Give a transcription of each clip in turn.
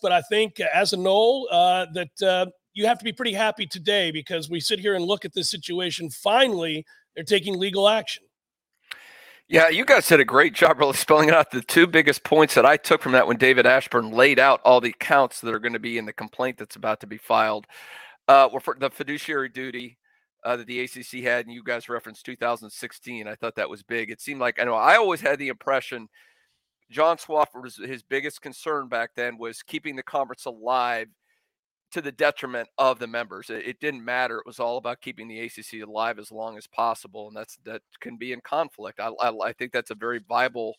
But I think uh, as a Nole, uh, that uh, you have to be pretty happy today because we sit here and look at this situation. Finally, they're taking legal action. Yeah, you guys did a great job really spelling out the two biggest points that I took from that when David Ashburn laid out all the counts that are going to be in the complaint that's about to be filed. Uh, were for the fiduciary duty uh, that the ACC had, and you guys referenced 2016. I thought that was big. It seemed like I know I always had the impression John Swofford his biggest concern back then was keeping the conference alive to the detriment of the members. It, it, didn't matter. It was all about keeping the ACC alive as long as possible, and that's that can be in conflict. I, I, I think that's a very viable,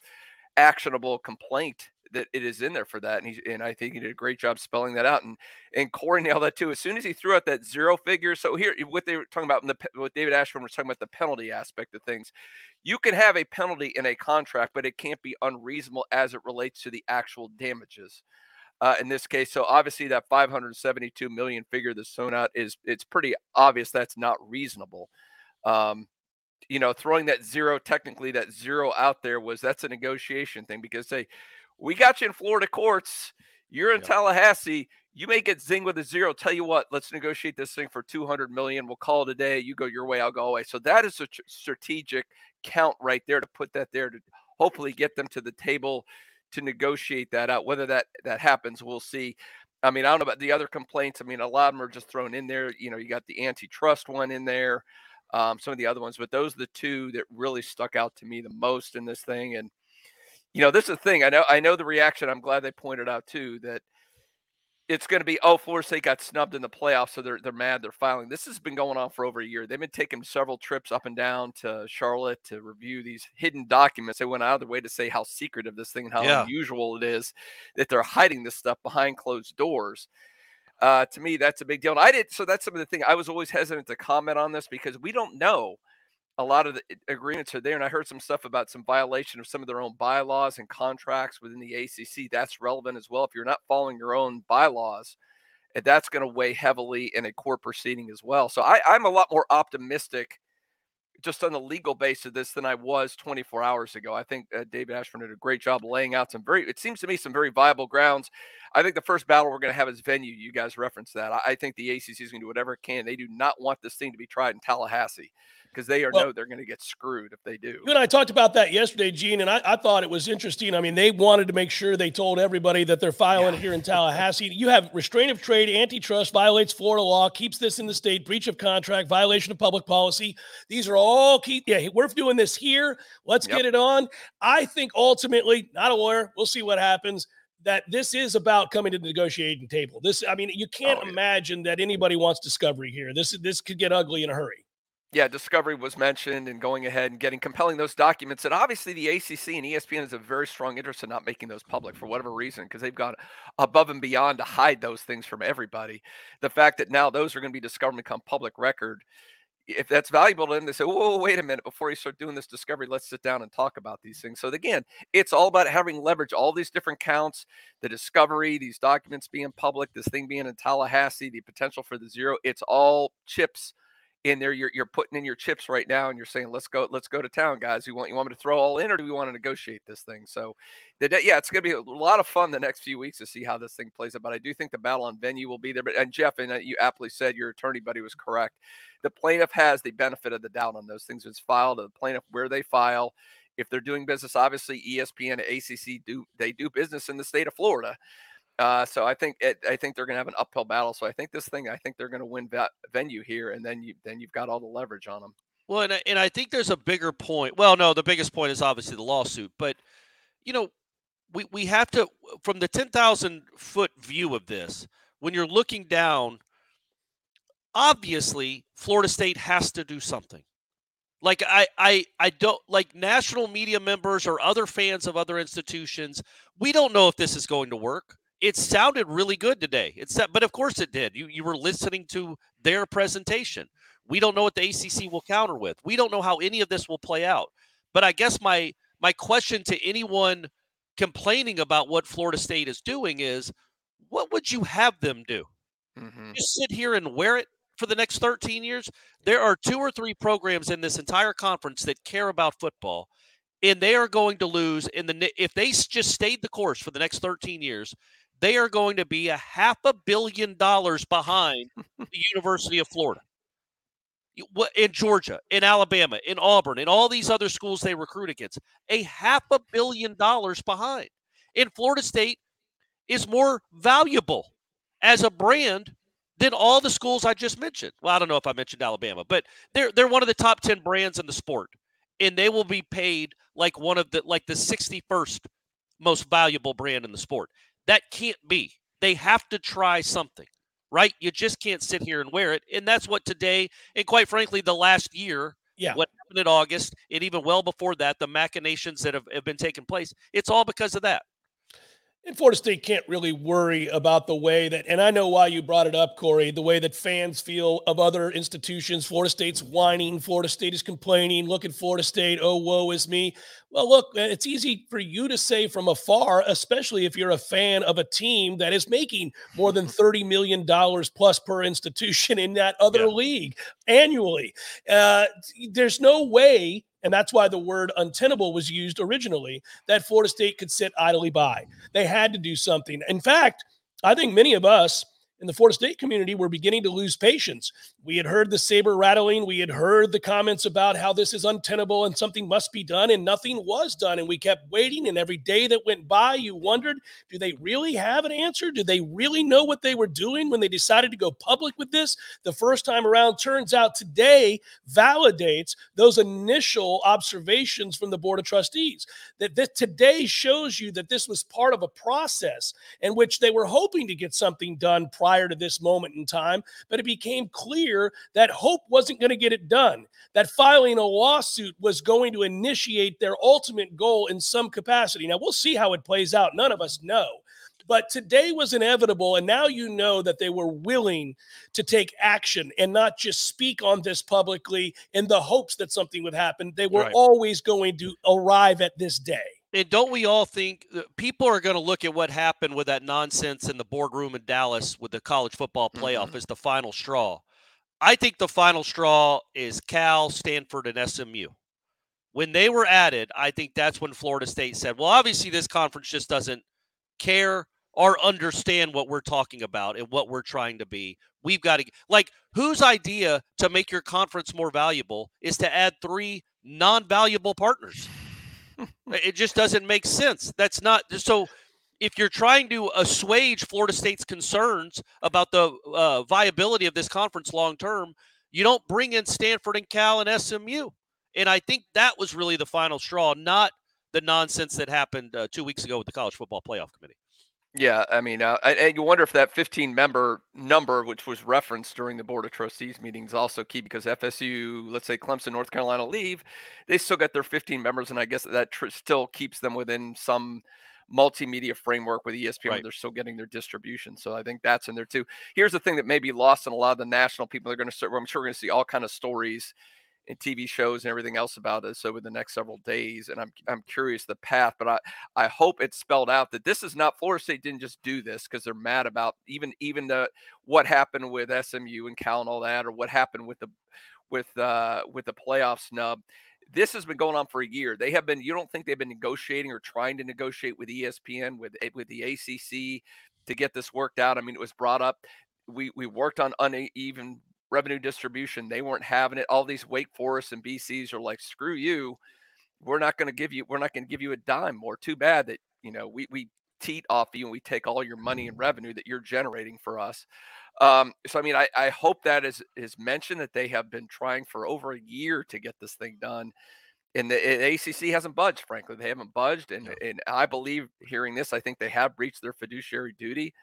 actionable complaint that it is in there for that, and he and I think he did a great job spelling that out. And and Corey nailed that too. As soon as he threw out that zero figure, so here what they were talking about, the, what David Ashburn was talking about the penalty aspect of things. You can have a penalty in a contract, but it can't be unreasonable as it relates to the actual damages uh, in this case. So obviously that 572 million figure that's thrown out is it's pretty obvious that's not reasonable. Um, you know, throwing that zero, technically that zero out there was that's a negotiation thing because say we got you in Florida courts, you're in yep. Tallahassee, you may get zing with a zero. Tell you what, let's negotiate this thing for 200 million. We'll call it a day. You go your way, I'll go away. So that is a tr- strategic count right there to put that there to hopefully get them to the table to negotiate that out. Whether that that happens, we'll see. I mean, I don't know about the other complaints. I mean, a lot of them are just thrown in there. You know, you got the antitrust one in there, um, some of the other ones, but those are the two that really stuck out to me the most in this thing. And you know, this is the thing. I know, I know the reaction. I'm glad they pointed out too that it's going to be oh Florida State got snubbed in the playoffs, so they're they're mad. They're filing. This has been going on for over a year. They've been taking several trips up and down to Charlotte to review these hidden documents. They went out of their way to say how secretive this thing and how yeah. unusual it is that they're hiding this stuff behind closed doors. Uh, to me, that's a big deal. And I did so. That's some of the thing I was always hesitant to comment on this because we don't know a lot of the agreements are there. And I heard some stuff about some violation of some of their own bylaws and contracts within the ACC. That's relevant as well. If you're not following your own bylaws, eh, that's going to weigh heavily in a court proceeding as well. So I, I'm a lot more optimistic just on the legal base of this than I was 24 hours ago. I think uh, David Ashburn did a great job laying out some very, it seems to me, some very viable grounds. I think the first battle we're going to have is venue. You guys referenced that. I, I think the ACC is going to do whatever it can. They do not want this thing to be tried in Tallahassee because they are well, know they're going to get screwed if they do. You and I talked about that yesterday, Gene, and I, I, thought it was interesting. I mean, they wanted to make sure they told everybody that they're filing yeah. here in Tallahassee. You have restraint of trade, antitrust, violates Florida law, keeps this in the state, breach of contract, violation of public policy. These are all key. Yeah, we're doing this here. Let's yep. get it on. I think ultimately, not a lawyer. We'll see what happens that this is about coming to the negotiating table. This, I mean, you can't oh, yeah. imagine that anybody wants discovery here. This this could get ugly in a hurry yeah, Discovery was mentioned and going ahead and getting compelling those documents. And obviously, the ACC and ESPN has a very strong interest in not making those public for whatever reason, because they've gone above and beyond to hide those things from everybody. The fact that now those are going to be discovered and become public record, if that's valuable to them, they say, whoa, wait a minute, before you start doing this discovery, let's sit down and talk about these things. So, again, it's all about having leverage all these different counts the discovery, these documents being public, this thing being in Tallahassee, the potential for the zero. It's all chips in there you're, you're putting in your chips right now and you're saying let's go let's go to town guys. You want you want me to throw all in or do we want to negotiate this thing? So the, yeah it's going to be a lot of fun the next few weeks to see how this thing plays out but i do think the battle on venue will be there but and jeff and uh, you aptly said your attorney buddy was correct. The plaintiff has the benefit of the doubt on those things. It's filed the plaintiff where they file if they're doing business obviously espn acc do they do business in the state of florida Uh, so I think it, I think they're going to have an uphill battle. So I think this thing, I think they're going to win that venue here, and then you then you've got all the leverage on them. Well, and I, and I think there's a bigger point. Well, no, the biggest point is obviously the lawsuit, but you know, we we have to from the ten thousand foot view of this. When you're looking down, obviously Florida State has to do something. Like I I I don't like national media members or other fans of other institutions. We don't know if this is going to work. It sounded really good today. It's but of course it did. You you were listening to their presentation. We don't know what the ACC will counter with. We don't know how any of this will play out. But I guess my my question to anyone complaining about what Florida State is doing is what would you have them do? Mm-hmm. Just sit here and wear it for the next 13 years? There are two or three programs in this entire conference that care about football, and they are going to lose in the if they just stayed the course for the next 13 years, they are going to be a half a billion dollars behind the University of Florida. In Georgia, in Alabama, in Auburn, in all these other schools they recruit against, a half a billion dollars behind. In Florida State is more valuable as a brand than all the schools I just mentioned. Well, I don't know if I mentioned Alabama, but they're they're one of the top 10 brands in the sport. And they will be paid like one of the like the 61st most valuable brand in the sport. That can't be. They have to try something, right? You just can't sit here and wear it. And that's what today, and quite frankly, the last year, yeah. what happened in August, and even well before that, the machinations that have, have been taking place, it's all because of that. And Florida State can't really worry about the way that, and I know why you brought it up, Corey, the way that fans feel of other institutions. Florida State's whining, Florida State is complaining. Look at Florida State. Oh, woe is me. Well, look, it's easy for you to say from afar, especially if you're a fan of a team that is making more than $30 million plus per institution in that other yeah. league annually. Uh, there's no way and that's why the word untenable was used originally, that Florida State could sit idly by. They had to do something. In fact, I think many of us in the Florida State community were beginning to lose patience. We had heard the saber rattling. We had heard the comments about how this is untenable and something must be done, and nothing was done. And we kept waiting. And every day that went by, you wondered do they really have an answer? Do they really know what they were doing when they decided to go public with this the first time around? Turns out today validates those initial observations from the Board of Trustees. That this today shows you that this was part of a process in which they were hoping to get something done prior to this moment in time, but it became clear that Hope wasn't going to get it done, that filing a lawsuit was going to initiate their ultimate goal in some capacity. Now, we'll see how it plays out. None of us know. But today was inevitable. And now you know that they were willing to take action and not just speak on this publicly in the hopes that something would happen. They were right. always going to arrive at this day. And don't we all think people are going to look at what happened with that nonsense in the boardroom in Dallas with the college football playoff mm-hmm. as the final straw? I think the final straw is Cal, Stanford, and SMU. When they were added, I think that's when Florida State said, well, obviously, this conference just doesn't care or understand what we're talking about and what we're trying to be. We've got to, like, whose idea to make your conference more valuable is to add three non valuable partners? it just doesn't make sense. That's not so. If you're trying to assuage Florida State's concerns about the uh, viability of this conference long term, you don't bring in Stanford and Cal and SMU. And I think that was really the final straw, not the nonsense that happened uh, two weeks ago with the College Football Playoff Committee. Yeah, I mean, uh, and you wonder if that 15 member number, which was referenced during the Board of Trustees meetings, is also key because FSU, let's say Clemson, North Carolina leave, they still got their 15 members, and I guess that tr- still keeps them within some multimedia framework with ESPN. Right. They're still getting their distribution, so I think that's in there too. Here's the thing that may be lost in a lot of the national people. They're going to start. I'm sure we're going to see all kind of stories and TV shows and everything else about this over the next several days. And I'm I'm curious the path, but I I hope it's spelled out that this is not Florida State didn't just do this because they're mad about even even the what happened with SMU and Cal and all that, or what happened with the with uh with the playoff snub. This has been going on for a year. They have been. You don't think they've been negotiating or trying to negotiate with ESPN with with the ACC to get this worked out? I mean, it was brought up we we worked on uneven revenue distribution. They weren't having it. All these Wake Forest and BCs are like, screw you. We're not going to give you. We're not going to give you a dime more. Too bad that you know we we teat off you and we take all your money and revenue that you're generating for us. Um, so I mean, I, I hope that is is mentioned that they have been trying for over a year to get this thing done. And the, the ACC hasn't budged, frankly. They haven't budged. And, yeah. and I believe hearing this, I think they have breached their fiduciary duty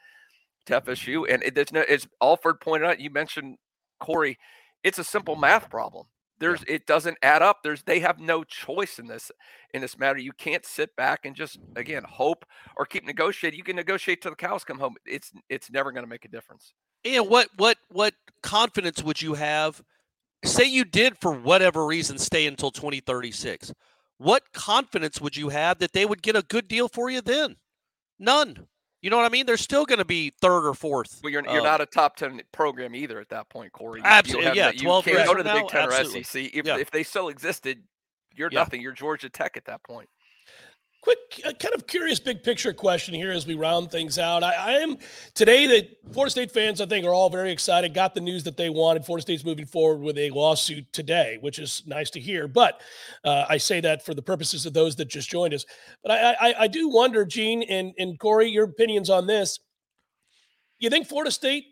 to FSU. And it, it's, no, as Alford pointed out, you mentioned Corey, it's a simple math problem. There's yeah. it doesn't add up. There's they have no choice in this in this matter. You can't sit back and just again hope or keep negotiating. You can negotiate till the cows come home. It's it's never going to make a difference. And what what what confidence would you have? Say you did for whatever reason stay until 2036. What confidence would you have that they would get a good deal for you then? None. You know what I mean? They're still going to be third or fourth. Well, you're, you're um, not a top ten program either at that point, Corey. absolutely, yeah. You Twelve can't go to the now, Big Ten absolutely. or SEC if, yeah. if they still existed. You're Yeah. nothing. You're Georgia Tech at that point. Quick, uh, kind of curious, big picture question here as we round things out. I, I am today that Florida State fans, I think, are all very excited. Got the news that they wanted. Florida State's moving forward with a lawsuit today, which is nice to hear. But uh, I say that for the purposes of those that just joined us. But I, I, I do wonder, Gene and and Corey, your opinions on this. You think Florida State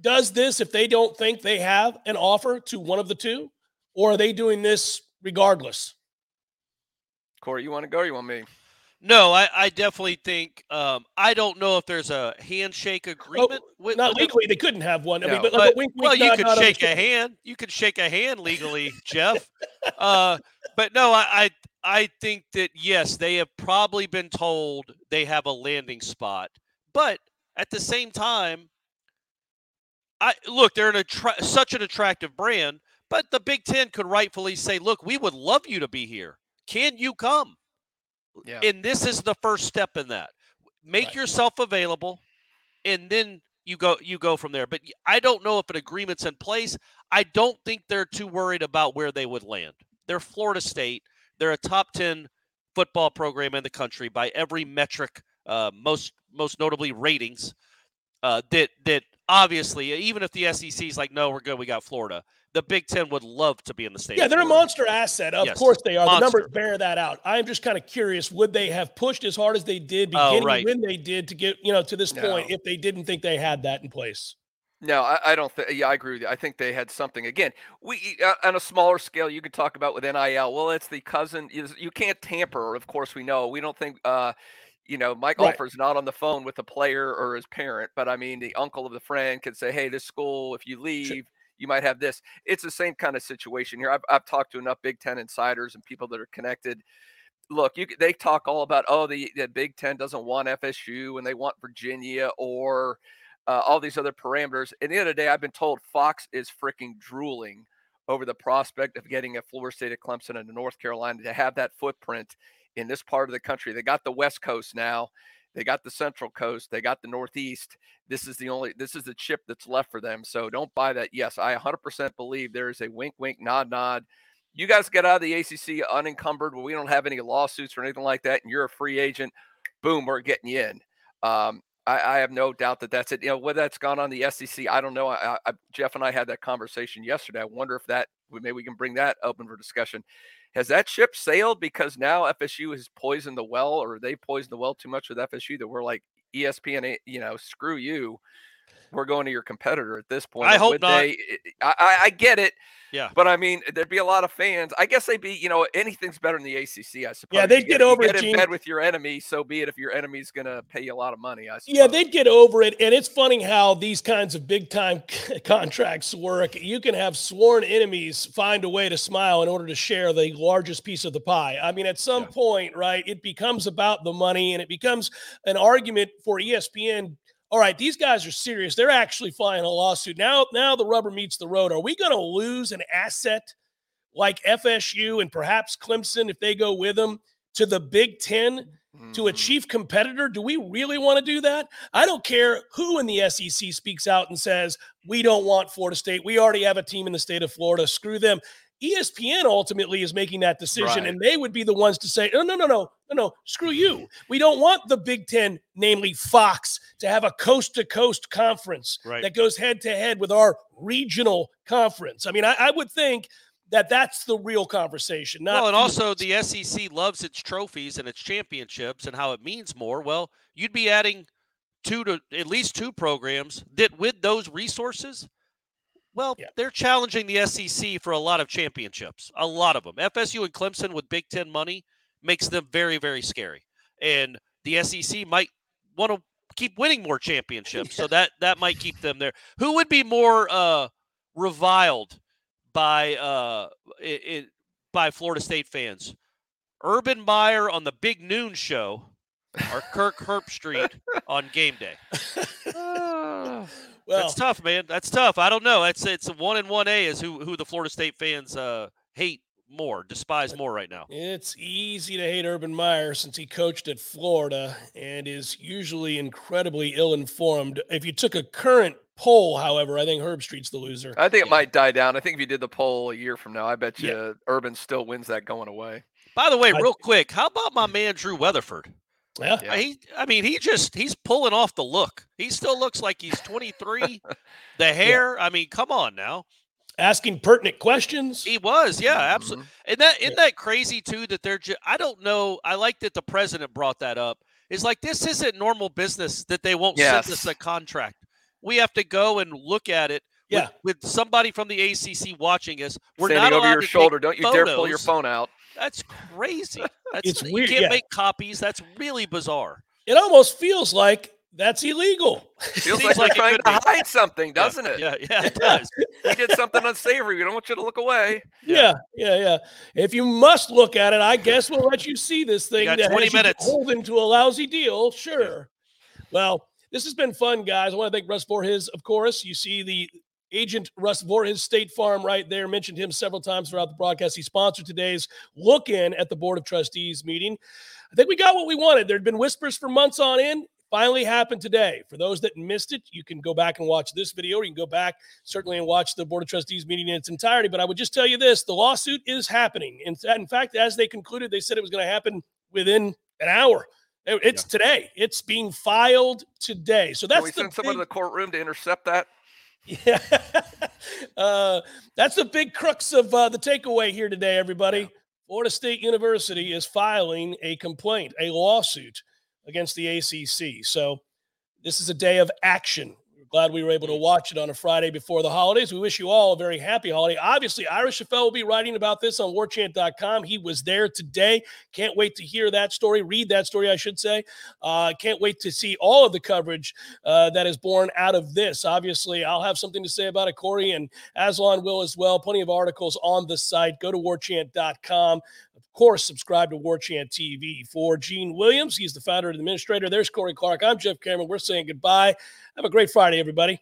does this if they don't think they have an offer to one of the two, or are they doing this regardless? Corey, you want to go? or You want me? No, I, I definitely think um, I don't know if there's a handshake agreement. with, Not legally, they couldn't have one. I mean, but, but, but wink, wink, well, you could shake a understand. hand. You could shake a hand legally, Jeff. Uh, but no, I, I I think that yes, they have probably been told they have a landing spot. But at the same time, I look, they're an attra- such an attractive brand. But the Big Ten could rightfully say, "Look, we would love you to be here. Can you come?" Yeah. And this is the first step in that. Make Right. yourself available, and then you go you go from there. But I don't know if an agreement's in place. I don't think they're too worried about where they would land. They're Florida State. They're a top ten football program in the country by every metric, uh, most most notably ratings. Uh, that that obviously, even if the SEC is like, no, we're good, we got Florida. The Big Ten would love to be in the state. Yeah, they're a monster asset. Of Yes, course they are. The numbers bear that out. I'm just kind of curious, would they have pushed as hard as they did Oh, beginning right. when they did to get, you know, to this No. point if they didn't think they had that in place? No, I, I don't think. Yeah, I agree with you. I think they had something. Again, we uh, on a smaller scale, you could talk about with NIL. Well, it's the cousin. You, you can't tamper. Of course, we know. We don't think. uh you know, Mike Right. Alford's not on the phone with the player or his parent, but I mean, the uncle of the friend could say, "Hey, this school, if you leave, you might have this." It's the same kind of situation here. I've, I've talked to enough Big Ten insiders and people that are connected. Look, you, they talk all about, oh, the, the Big Ten doesn't want FSU and they want Virginia or uh, all these other parameters. At the end of the day, I've been told Fox is freaking drooling over the prospect of getting a Florida State at Clemson and North Carolina to have that footprint in this part of the country. They got the West Coast now. They got the Central Coast. They got the Northeast. This is the only. This is the chip that's left for them. So don't buy that. Yes, I 100% believe there is a wink, wink, nod, nod. You guys get out of the ACC unencumbered. Where we don't have any lawsuits or anything like that, and you're a free agent. Boom, we're getting you in. Um, I, I have no doubt that that's it. You know, whether that's gone on the SEC, I don't know. I, I, Jeff and I had that conversation yesterday. I wonder if that maybe we can bring that open for discussion. Has that ship sailed because now FSU has poisoned the well, or they poisoned the well too much with FSU that we're like ESPN, you know, screw you. We're going to your competitor at this point. I hope would not. They, eh, eh, I, I, I get it. Yeah. But I mean, there'd be a lot of fans. I guess they'd be, you know, anything's better than the ACC, I suppose. Yeah, they'd get you over it, Get in bed with your enemy, so be it. If your enemy's going to pay you a lot of money, I suppose. Yeah, they'd get over it. And it's funny how these kinds of big time contracts work. You can have sworn enemies find a way to smile in order to share the largest piece of the pie. I mean, at some Yeah. point, right, it becomes about the money and it becomes an argument for ESPN. All right, these guys are serious. They're actually filing a lawsuit. Now, now the rubber meets the road. Are we going to lose an asset like FSU and perhaps Clemson if they go with them to the Big Ten? to a Mm. chief competitor? Do we really want to do that? I don't care who in the SEC speaks out and says, we don't want Florida State. We already have a team in the state of Florida. Screw them. ESPN ultimately is making that decision, Right. and they would be the ones to say, no, no, no, no, no, no, screw you. We don't want the Big Ten, namely Fox, to have a coast to coast conference Right. that goes head to head with our regional conference. I mean, I, I would think that that's the real conversation. Not well, and also the SEC loves its trophies and its championships and how it means more. Well, you'd be adding two to at least two programs that with those resources well, yeah. they're challenging the SEC for a lot of championships, a lot of them. FSU and Clemson with Big Ten money makes them very, very scary, and the SEC might want to keep winning more championships, so that that might keep them there. Who would be more uh, reviled by uh, it, it, by Florida State fans? Urban Meyer on the Big Noon Show or Kirk Herbstreit on game day? well, that's tough, man. That's tough. I don't know. It's it's one and one A is who who the Florida State fans uh, hate more, despise more right now. It's easy to hate Urban Meyer since he coached at Florida and is usually incredibly ill-informed. If you took a current poll, however, I think Herbstreit's the loser. I think it yeah. might die down. I think if you did the poll a year from now, I bet you yeah. Urban still wins that going away. By the way, real I, quick, how about my man Drew Weatherford? Yeah. yeah. He I mean, he just he's pulling off the look. He still looks like he's 23. the hair, yeah. I mean, come on now. Asking pertinent questions. He was, yeah, mm-hmm. absolutely. And that isn't yeah. that crazy too that they're just I don't know. I like that the president brought that up. Is like this isn't normal business that they won't yes. send us a contract. We have to go and look at it yeah. With, with, somebody from the ACC watching us. We're Standing not over your shoulder. Don't you photos. dare pull your phone out. That's crazy. That's, it's weird. You can't yeah. make copies. That's really bizarre. It almost feels like that's illegal. Feels like, like trying to be. hide something, doesn't yeah, it? Yeah, yeah, it does. he did something unsavory. We don't want you to look away. Yeah, yeah, yeah. If you must look at it, I guess we'll let you see this thing that 20 minutes. holding to a lousy deal. Sure. Well, this has been fun, guys. I want to thank Russ for his, of course. You see the agent Russ Vorhiz State Farm right there. Mentioned him several times throughout the broadcast. He sponsored today's look in at the Board of Trustees meeting. I think we got what we wanted. There'd been whispers for months on end. Finally happened today. For those that missed it, you can go back and watch this video, or you can go back certainly and watch the Board of Trustees meeting in its entirety. But I would just tell you this the lawsuit is happening. In, in fact, as they concluded, they said it was going to happen within an hour. It's yeah. today. It's being filed today. So that's Can we send big... someone to the courtroom to intercept that. Yeah, uh, that's the big crux of uh, the takeaway here today, everybody. Yeah. Florida State University is filing a complaint, a lawsuit against the ACC. So this is a day of action Glad we were able to watch it on a Friday before the holidays. We wish you all a very happy holiday. Obviously, Ira Schoffel will be writing about this on warchant.com. He was there today. Can't wait to hear that story, read that story, I should say. Uh, can't wait to see all of the coverage uh, that is born out of this. Obviously, I'll have something to say about it, Corey, and Aslan will as well. Plenty of articles on the site. Go to warchant.com Of course, subscribe to Warchant TV. For Gene Williams, he's the founder and administrator. There's Corey Clark. I'm Jeff Cameron. We're saying goodbye. Have a great Friday, everybody.